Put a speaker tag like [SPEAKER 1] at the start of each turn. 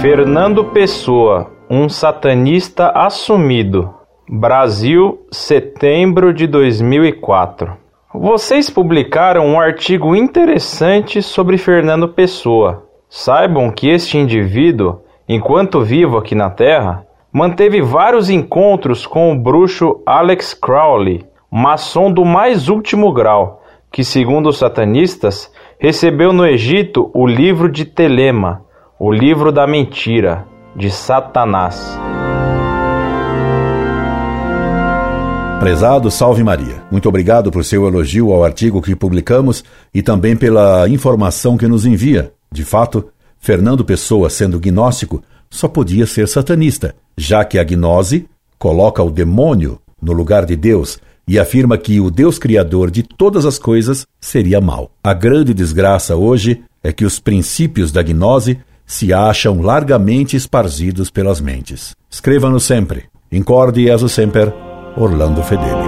[SPEAKER 1] Fernando Pessoa, um satanista assumido. Brasil, setembro de 2004. Vocês publicaram um artigo interessante sobre Fernando Pessoa. Saibam que este indivíduo, enquanto vivo aqui na Terra, manteve vários encontros com o bruxo Alex Crowley, maçom do mais último grau, que, segundo os satanistas, recebeu no Egito o livro de Telema, o livro da mentira, de Satanás.
[SPEAKER 2] Prezado Salve Maria, muito obrigado por seu elogio ao artigo que publicamos e também pela informação que nos envia. De fato, Fernando Pessoa, sendo gnóstico, só podia ser satanista, já que a gnose coloca o demônio no lugar de Deus e afirma que o Deus criador de todas as coisas seria mau. A grande desgraça hoje é que os princípios da gnose se acham largamente esparzidos pelas mentes. Escreva-nos sempre. Incorde e sempre Orlando Fedeli.